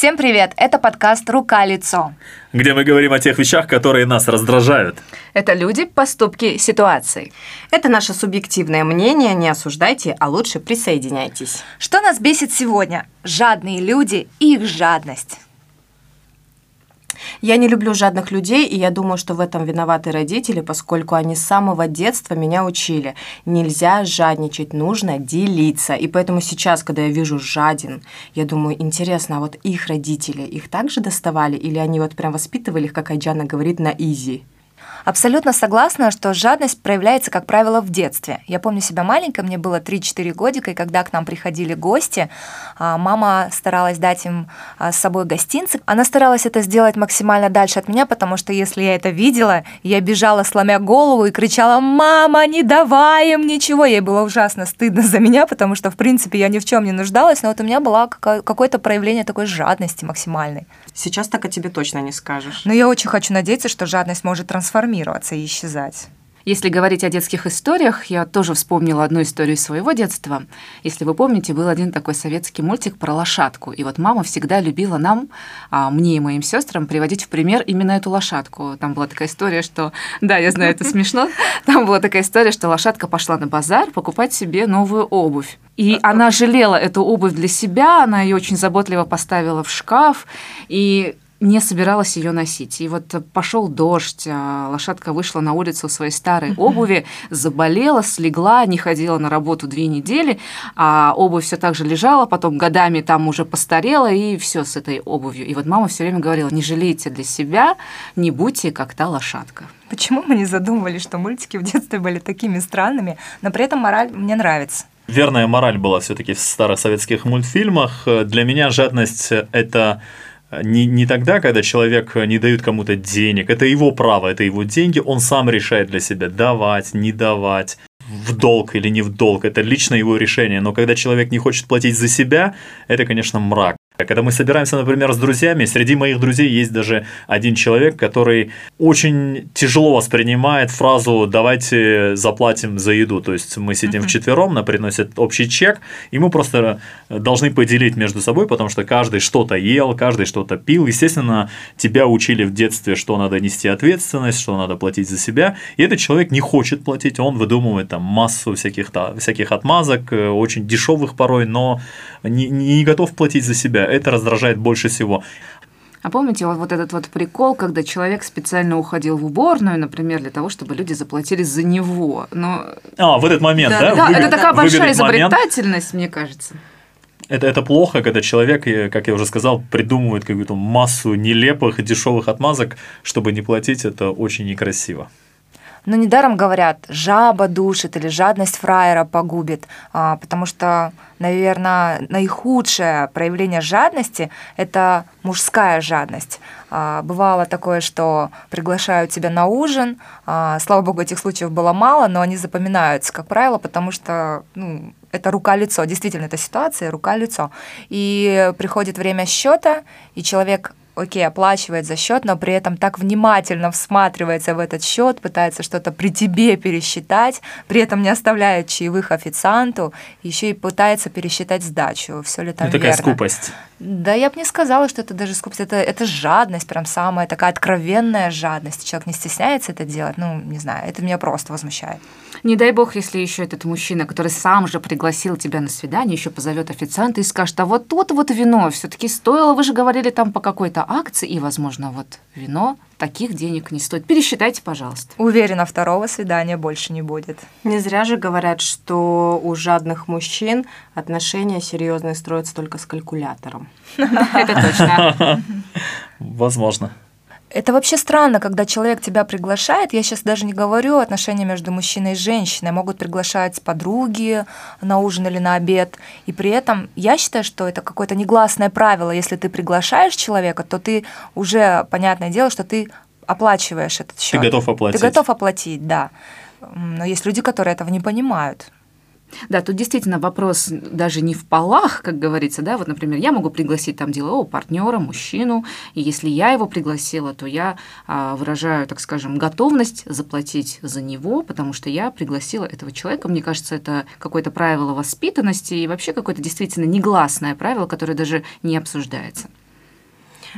Всем привет! Это подкаст «Рука-лицо». Где мы говорим о тех вещах, которые нас раздражают. Это люди, поступки, ситуации. Это наше субъективное мнение, не осуждайте, а лучше присоединяйтесь. Что нас бесит сегодня? Жадные люди и их жадность. Я не люблю жадных людей, и я думаю, что в этом виноваты родители, поскольку они с самого детства меня учили. Нельзя жадничать, нужно делиться. И поэтому сейчас, когда я вижу жадин, я думаю, интересно, а вот их родители их также доставали, или они вот прям воспитывали их, как Айджана говорит, на изи? Абсолютно согласна, что жадность проявляется, как правило, в детстве. Я помню себя маленькой, мне было 3-4 годика, и когда к нам приходили гости, а, мама старалась дать им а, с собой гостинцы. Она старалась это сделать максимально дальше от меня, потому что если я это видела, я бежала, сломя голову, и кричала «Мама, не давай им ничего!» Ей было ужасно стыдно за меня, потому что, в принципе, я ни в чем не нуждалась, но вот у меня было какое-то проявление такой жадности максимальной. Сейчас так о тебе точно не скажешь. Но я очень хочу надеяться, что жадность может трансформироваться и исчезать. Если говорить о детских историях, я тоже вспомнила одну историю своего детства. Если вы помните, был один такой советский мультик про лошадку. И вот мама всегда любила нам, а, мне и моим сестрам, приводить в пример именно эту лошадку. Там была такая история, что... Да, я знаю, это смешно. Там была такая история, что лошадка пошла на базар покупать себе новую обувь. И она жалела эту обувь для себя, она ее очень заботливо поставила в шкаф. И не собиралась ее носить. И вот пошел дождь, а лошадка вышла на улицу в своей старой обуви, заболела, слегла, не ходила на работу две недели, а обувь все так же лежала, потом годами там уже постарела, и все с этой обувью. И вот мама все время говорила, не жалейте для себя, не будьте как та лошадка. Почему мы не задумывались, что мультики в детстве были такими странными, но при этом мораль мне нравится? Верная мораль была все-таки в старых советских мультфильмах. Для меня жадность это не, не тогда, когда человек не дает кому-то денег, это его право, это его деньги, он сам решает для себя давать, не давать, в долг или не в долг, это лично его решение. Но когда человек не хочет платить за себя, это, конечно, мрак. Когда мы собираемся, например, с друзьями, среди моих друзей есть даже один человек, который очень тяжело воспринимает фразу «давайте заплатим за еду». То есть мы сидим uh-huh. вчетвером, нам приносят общий чек, и мы просто должны поделить между собой, потому что каждый что-то ел, каждый что-то пил. Естественно, тебя учили в детстве, что надо нести ответственность, что надо платить за себя. И этот человек не хочет платить, он выдумывает там массу всяких, всяких отмазок, э, очень дешевых порой, но не, не готов платить за себя это раздражает больше всего. А помните вот, вот этот вот прикол, когда человек специально уходил в уборную, например, для того, чтобы люди заплатили за него? Но... А, в этот момент, да? Да, да это такая большая изобретательность, момент. мне кажется. Это, это плохо, когда человек, как я уже сказал, придумывает какую-то массу нелепых, дешевых отмазок, чтобы не платить, это очень некрасиво. Но недаром говорят, жаба душит или жадность фраера погубит, а, потому что, наверное, наихудшее проявление жадности – это мужская жадность. А, бывало такое, что приглашают тебя на ужин, а, слава богу, этих случаев было мало, но они запоминаются, как правило, потому что ну, это рука-лицо, действительно, это ситуация рука-лицо. И приходит время счета, и человек окей, оплачивает за счет, но при этом так внимательно всматривается в этот счет, пытается что-то при тебе пересчитать, при этом не оставляет чаевых официанту, еще и пытается пересчитать сдачу. Все ли там ну, такая скупость. Да, я бы не сказала, что это даже скупость, это, это жадность, прям самая такая откровенная жадность. Человек не стесняется это делать, ну, не знаю, это меня просто возмущает. Не дай бог, если еще этот мужчина, который сам же пригласил тебя на свидание, еще позовет официанта и скажет, а вот тут вот вино все-таки стоило, вы же говорили там по какой-то акции, и, возможно, вот вино таких денег не стоит. Пересчитайте, пожалуйста. Уверена, второго свидания больше не будет. Не зря же говорят, что у жадных мужчин отношения серьезные строятся только с калькулятором. Это точно. Возможно. Это вообще странно, когда человек тебя приглашает. Я сейчас даже не говорю отношения между мужчиной и женщиной. Могут приглашать подруги на ужин или на обед. И при этом я считаю, что это какое-то негласное правило. Если ты приглашаешь человека, то ты уже, понятное дело, что ты оплачиваешь этот счет. Ты готов оплатить. Ты готов оплатить, да. Но есть люди, которые этого не понимают. Да, тут действительно вопрос даже не в полах, как говорится, да, вот, например, я могу пригласить там делового партнера, мужчину, и если я его пригласила, то я а, выражаю, так скажем, готовность заплатить за него, потому что я пригласила этого человека. Мне кажется, это какое-то правило воспитанности и вообще какое-то действительно негласное правило, которое даже не обсуждается.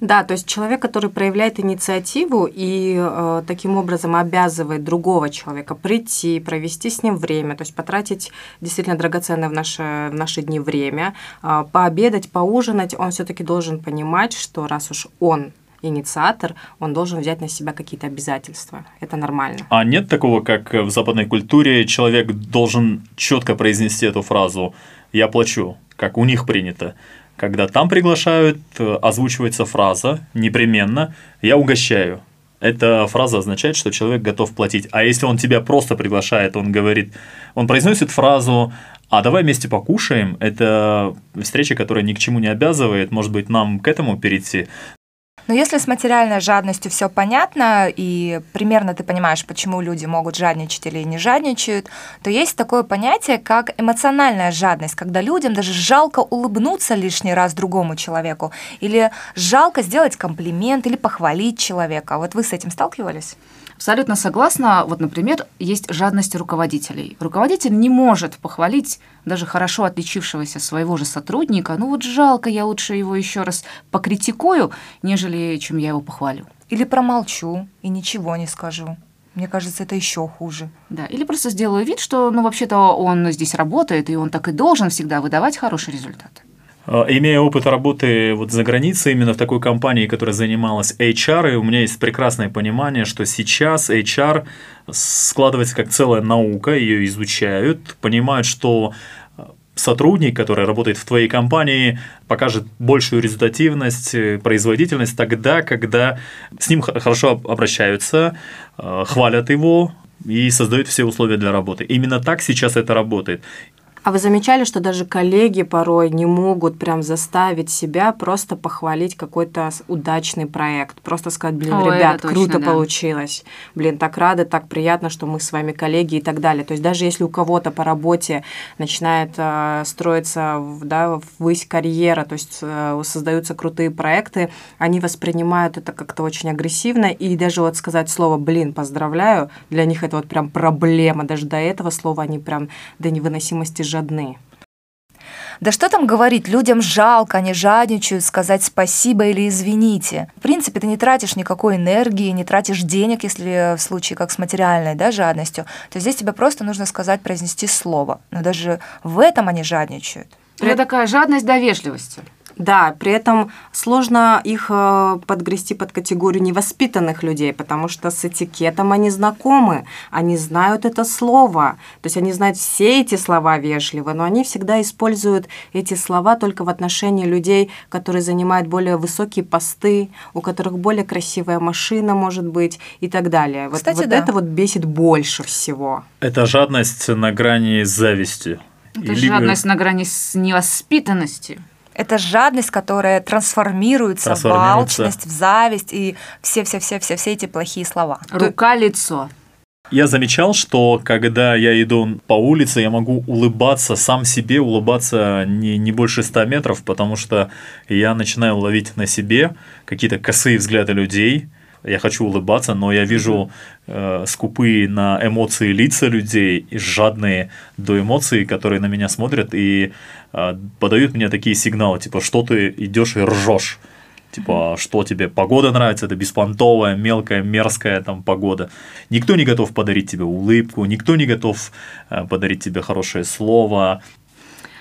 Да, то есть человек, который проявляет инициативу и э, таким образом обязывает другого человека прийти, провести с ним время, то есть потратить действительно драгоценное в наши, в наши дни время, э, пообедать, поужинать, он все-таки должен понимать, что раз уж он инициатор, он должен взять на себя какие-то обязательства. Это нормально. А нет такого, как в западной культуре человек должен четко произнести эту фразу «я плачу», как у них принято. Когда там приглашают, озвучивается фраза непременно «я угощаю». Эта фраза означает, что человек готов платить. А если он тебя просто приглашает, он говорит, он произносит фразу а давай вместе покушаем. Это встреча, которая ни к чему не обязывает. Может быть, нам к этому перейти. Но если с материальной жадностью все понятно, и примерно ты понимаешь, почему люди могут жадничать или не жадничают, то есть такое понятие, как эмоциональная жадность, когда людям даже жалко улыбнуться лишний раз другому человеку, или жалко сделать комплимент, или похвалить человека. Вот вы с этим сталкивались? Абсолютно согласна. Вот, например, есть жадность руководителей. Руководитель не может похвалить даже хорошо отличившегося своего же сотрудника. Ну вот жалко, я лучше его еще раз покритикую, нежели чем я его похвалю. Или промолчу и ничего не скажу. Мне кажется, это еще хуже. Да, или просто сделаю вид, что, ну, вообще-то он здесь работает, и он так и должен всегда выдавать хороший результат. А, имея опыт работы вот за границей, именно в такой компании, которая занималась HR, и у меня есть прекрасное понимание, что сейчас HR складывается как целая наука, ее изучают, понимают, что а, сотрудник, который работает в твоей компании, покажет большую результативность, э, производительность тогда, когда с ним хорошо обращаются, хвалят его, и создают все условия для работы. Именно так сейчас это работает. А вы замечали, что даже коллеги порой не могут прям заставить себя просто похвалить какой-то удачный проект, просто сказать, блин, Ой, ребят, круто точно, получилось, блин, так рады, так приятно, что мы с вами коллеги и так далее. То есть даже если у кого-то по работе начинает э, строиться, да, ввысь карьера, то есть э, создаются крутые проекты, они воспринимают это как-то очень агрессивно, и даже вот сказать слово «блин, поздравляю», для них это вот прям проблема, даже до этого слова они прям до невыносимости жадны. Да что там говорить, людям жалко, они жадничают сказать спасибо или извините. В принципе, ты не тратишь никакой энергии, не тратишь денег, если в случае как с материальной да, жадностью, то здесь тебе просто нужно сказать, произнести слово. Но даже в этом они жадничают. Это такая жадность до вежливости. Да, при этом сложно их э, подгрести под категорию невоспитанных людей, потому что с этикетом они знакомы, они знают это слово, то есть они знают все эти слова вежливо, но они всегда используют эти слова только в отношении людей, которые занимают более высокие посты, у которых более красивая машина, может быть, и так далее. Кстати, вот, вот да. это вот бесит больше всего. Это жадность на грани зависти. Это Или... жадность на грани с невоспитанностью. Это жадность, которая трансформируется, в алчность, в зависть и все-все-все-все-все эти плохие слова. Рука-лицо. Я замечал, что когда я иду по улице, я могу улыбаться сам себе, улыбаться не, не больше 100 метров, потому что я начинаю ловить на себе какие-то косые взгляды людей, я хочу улыбаться, но я вижу э, скупые на эмоции лица людей и жадные до эмоций, которые на меня смотрят и э, подают мне такие сигналы, типа, что ты идешь и ржешь. Типа, что тебе погода нравится, это беспонтовая, мелкая, мерзкая там погода. Никто не готов подарить тебе улыбку, никто не готов э, подарить тебе хорошее слово,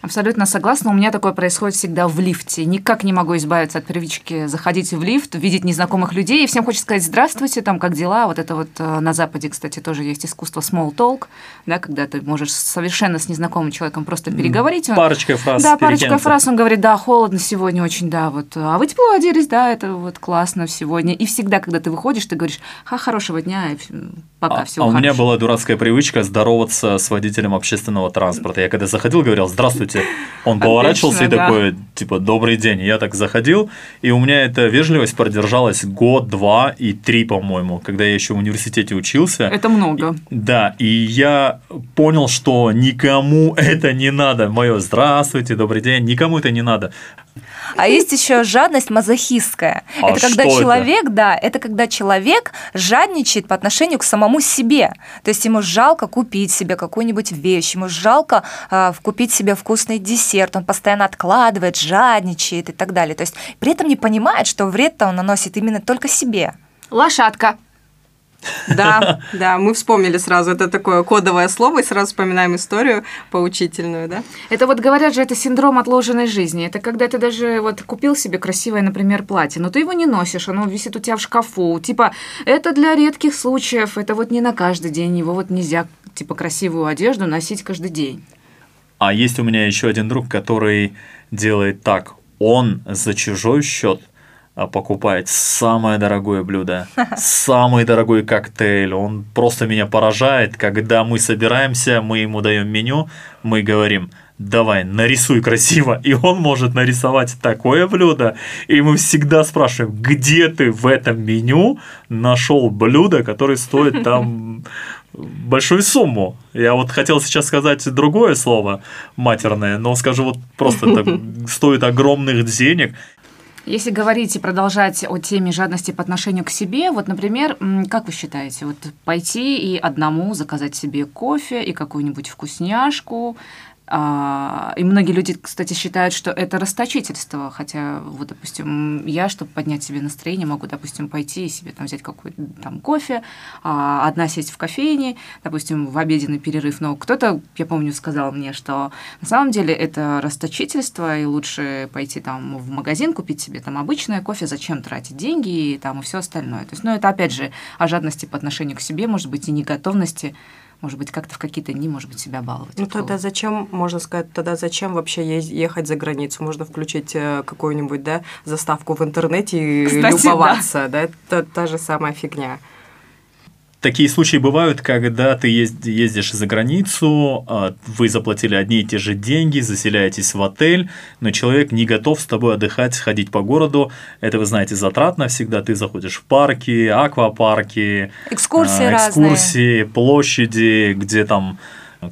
Абсолютно согласна. У меня такое происходит всегда в лифте. Никак не могу избавиться от привычки заходить в лифт, видеть незнакомых людей, и всем хочется сказать «здравствуйте», там, как дела? Вот это вот э, на Западе, кстати, тоже есть искусство small talk, да, когда ты можешь совершенно с незнакомым человеком просто переговорить. Парочка фраз. Да, парочка фраз, он говорит «да, холодно сегодня очень, да, вот, а вы тепло оделись, да, это вот классно сегодня». И всегда, когда ты выходишь, ты говоришь «ха, хорошего дня, пока, а, всего А у меня была дурацкая привычка здороваться с водителем общественного транспорта. Я когда заходил, говорил «здравствуйте», здравствуйте. Он поворачивался Отлично, и да. такой, типа, добрый день. я так заходил, и у меня эта вежливость продержалась год, два и три, по-моему, когда я еще в университете учился. Это много. Да, и я понял, что никому это не надо. Мое здравствуйте, добрый день, никому это не надо. А есть еще жадность мазохистская. А это когда что это? человек, да, это когда человек жадничает по отношению к самому себе. То есть ему жалко купить себе какую-нибудь вещь, ему жалко э, купить себе вкусный десерт, он постоянно откладывает, жадничает и так далее. То есть при этом не понимает, что вред-то он наносит именно только себе. Лошадка. Да, да, мы вспомнили сразу, это такое кодовое слово, и сразу вспоминаем историю поучительную, да? Это вот говорят же, это синдром отложенной жизни. Это когда ты даже вот купил себе красивое, например, платье, но ты его не носишь, оно висит у тебя в шкафу. Типа, это для редких случаев, это вот не на каждый день, его вот нельзя, типа, красивую одежду носить каждый день. А есть у меня еще один друг, который делает так. Он за чужой счет покупает самое дорогое блюдо, самый дорогой коктейль. Он просто меня поражает, когда мы собираемся, мы ему даем меню, мы говорим, давай, нарисуй красиво. И он может нарисовать такое блюдо. И мы всегда спрашиваем, где ты в этом меню нашел блюдо, которое стоит там большую сумму. Я вот хотел сейчас сказать другое слово матерное, но скажу вот просто так, стоит огромных денег. Если говорить и продолжать о теме жадности по отношению к себе, вот, например, как вы считаете, вот пойти и одному заказать себе кофе и какую-нибудь вкусняшку, и многие люди, кстати, считают, что это расточительство, хотя, вот, допустим, я, чтобы поднять себе настроение, могу, допустим, пойти и себе там взять какой-то там кофе, а, одна сесть в кофейне, допустим, в обеденный перерыв. Но кто-то, я помню, сказал мне, что на самом деле это расточительство, и лучше пойти там в магазин, купить себе там обычное кофе, зачем тратить деньги и там и все остальное. То есть, ну, это опять же о жадности по отношению к себе, может быть, и неготовности может быть, как-то в какие-то дни, может быть, себя баловать. Ну тогда зачем, можно сказать, тогда зачем вообще ехать за границу? Можно включить э, какую-нибудь, да, заставку в интернете и Кстати, любоваться, да. Это та же самая фигня. Такие случаи бывают, когда ты езд- ездишь за границу, а, вы заплатили одни и те же деньги, заселяетесь в отель, но человек не готов с тобой отдыхать, ходить по городу. Это, вы знаете, затратно всегда. Ты заходишь в парки, аквапарки, Экскурсии а, разные. экскурсии, площади, где там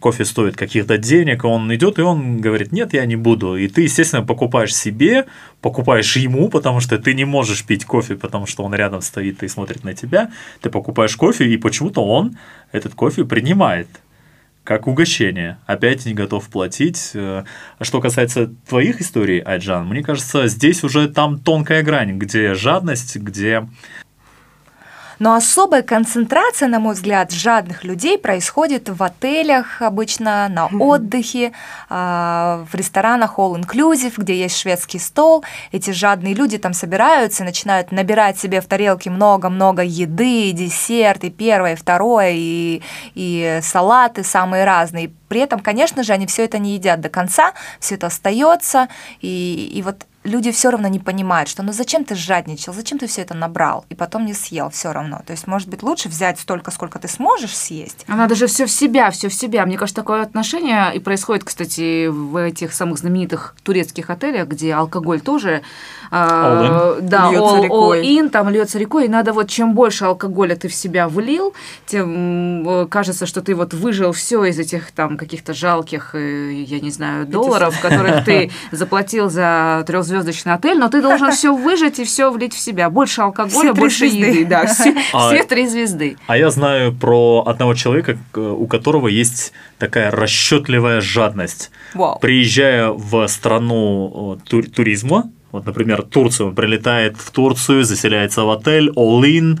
кофе стоит каких-то денег, он идет и он говорит, нет, я не буду. И ты, естественно, покупаешь себе, покупаешь ему, потому что ты не можешь пить кофе, потому что он рядом стоит и смотрит на тебя. Ты покупаешь кофе, и почему-то он этот кофе принимает как угощение. Опять не готов платить. Э, что касается твоих историй, Айджан, мне кажется, здесь уже там тонкая грань, где жадность, где Но особая концентрация, на мой взгляд, жадных людей происходит в отелях обычно, на отдыхе, а, в ресторанах all inclusive, где есть шведский стол. Эти жадные люди там собираются и начинают набирать себе в тарелки много-много еды, десерт, и первое, и второе, и, и салаты самые разные. При этом, конечно же, они все это не едят до конца, все это остается, и, и вот люди все равно не понимают, что ну зачем ты жадничал, зачем ты все это набрал, и потом не съел все равно. То есть, может быть, лучше взять столько, сколько ты сможешь съесть. А надо же все в себя, все в себя. Мне кажется, такое отношение и происходит, кстати, в этих самых знаменитых турецких отелях, где алкоголь тоже а, да, Льётся all, рекой. all in, там льется рекой, и надо вот чем больше алкоголя ты в себя влил, тем м, кажется, что ты вот выжил все из этих там каких-то жалких, э, я не знаю, долларов, которых ты заплатил за трехзвездочный отель, но ты должен все выжать и все влить в себя. Больше алкоголя, Все больше звезды. еды, да, все, А- все три звезды. А я знаю про одного человека, у которого есть такая расчетливая жадность. Вау. Приезжая в страну тур- туризма, вот, например, Турцию, он прилетает в Турцию, заселяется в отель, all-in,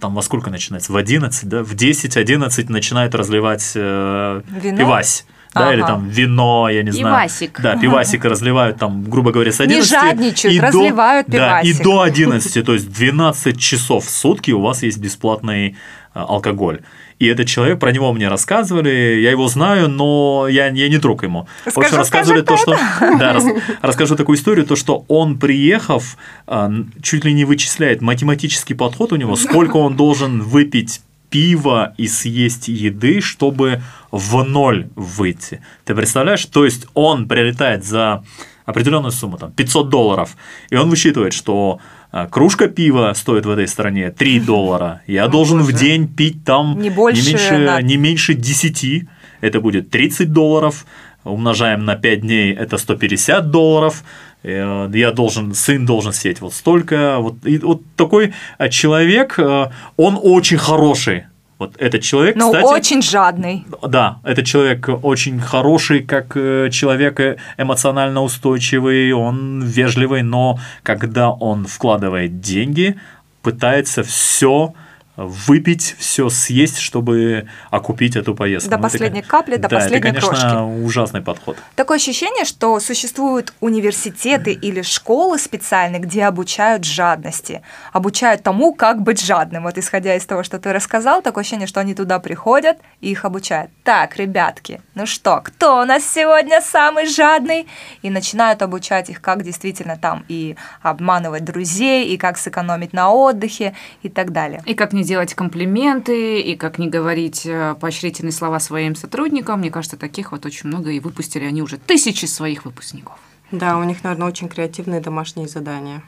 там во сколько начинается? В 11, да? В 10-11 начинает разливать э, Вино? пивась. Да, или там вино, я не знаю. Пивасик. Да, пивасик разливают там, грубо говоря, с 11. жадничают, и до- разливают Да, и пивасик. до 11, то есть 12 часов в сутки у вас есть бесплатный а, алкоголь. И этот человек, про него мне рассказывали, я его знаю, но я, я не друг ему. В общем, Скажу, рассказывали то, что... Да, рас- расскажу такую историю, то, что он, приехав, а, чуть ли не вычисляет математический подход у него, сколько он должен выпить пива и съесть еды, чтобы в ноль выйти. Ты представляешь? То есть он прилетает за определенную сумму, там 500 долларов, и он высчитывает, что а, кружка пива стоит в этой стране 3 доллара. Я должен в день пить там Не больше меньше, на- не меньше 10. Это будет 30 долларов. Умножаем на 5 дней, это 150 долларов. э, я должен, сын должен сеять вот столько, вот, и вот такой э, человек, э, он очень хороший, вот этот человек, Но кстати, очень жадный. да, этот человек очень хороший, как человек эмоционально устойчивый, он вежливый, но когда он вкладывает деньги, пытается все выпить, все съесть, чтобы окупить эту поездку. До Ну, это, последней капли, до да, последней это, конечно, крошки. ужасный подход. Такое ощущение, что существуют университеты или школы специальные, где обучают жадности, обучают тому, как быть жадным. Вот исходя из того, что ты рассказал, такое ощущение, что они туда приходят и их обучают. Так, ребятки, ну что, кто у нас сегодня самый жадный? И начинают обучать их, как действительно там и обманывать друзей, и как сэкономить на отдыхе и так далее. И как не делать комплименты, и как не говорить э, поощрительные слова своим сотрудникам. Мне кажется, таких вот очень много, и выпустили они уже тысячи своих выпускников. Да, у них, наверное, очень креативные домашние задания.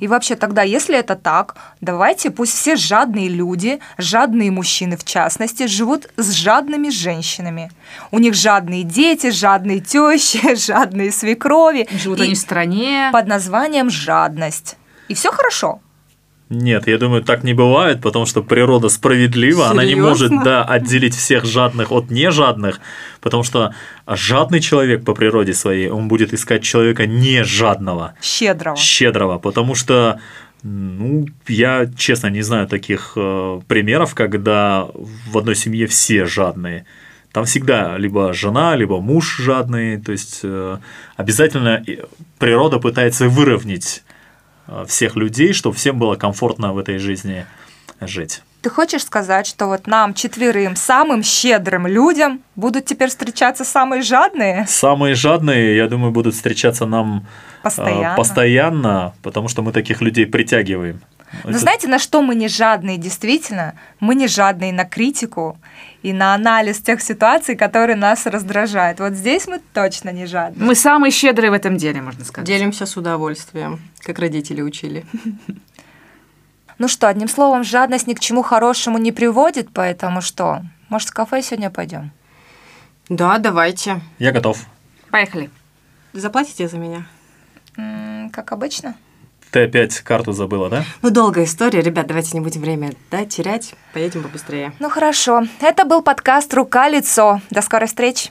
И вообще тогда, если это так, давайте пусть все жадные люди, жадные мужчины в частности, живут с жадными женщинами. У них жадные дети, жадные тещи, жадные свекрови. Живут И они в стране. под названием жадность. И все хорошо. Нет, я думаю, так не бывает, потому что природа справедлива, она не может да, отделить всех жадных от нежадных, потому что жадный человек по природе своей, он будет искать человека не жадного, Щедрого. щедрого, потому что ну, я, честно, не знаю таких э, примеров, когда в одной семье все жадные. Там всегда либо жена, либо муж жадный. То есть э, обязательно и- природа пытается выровнять э, всех людей, чтобы всем было комфортно в этой жизни жить. Ты хочешь сказать, что вот нам, четверым, самым щедрым людям будут теперь встречаться самые жадные? Самые жадные, я думаю, будут встречаться нам э, Постоянно. постоянно, потому что мы таких людей притягиваем. Но Это- знаете, на что мы не жадные действительно? Мы не жадные на критику и на анализ тех ситуаций, которые нас раздражают. Вот здесь мы точно не жадные. Мы самые щедрые в этом деле, можно сказать. Делимся с удовольствием, как родители учили. Ну что, одним словом, жадность ни к чему хорошему не приводит, поэтому что? Может, в кафе сегодня пойдем? Да, давайте. Я готов. Поехали. Заплатите за меня? М, Как обычно. Ты опять карту забыла, да? Ну, долгая история. Ребят, давайте не будем время да, терять. Поедем побыстрее. Ну хорошо. Это был подкаст «Рука-лицо». До скорой встречи.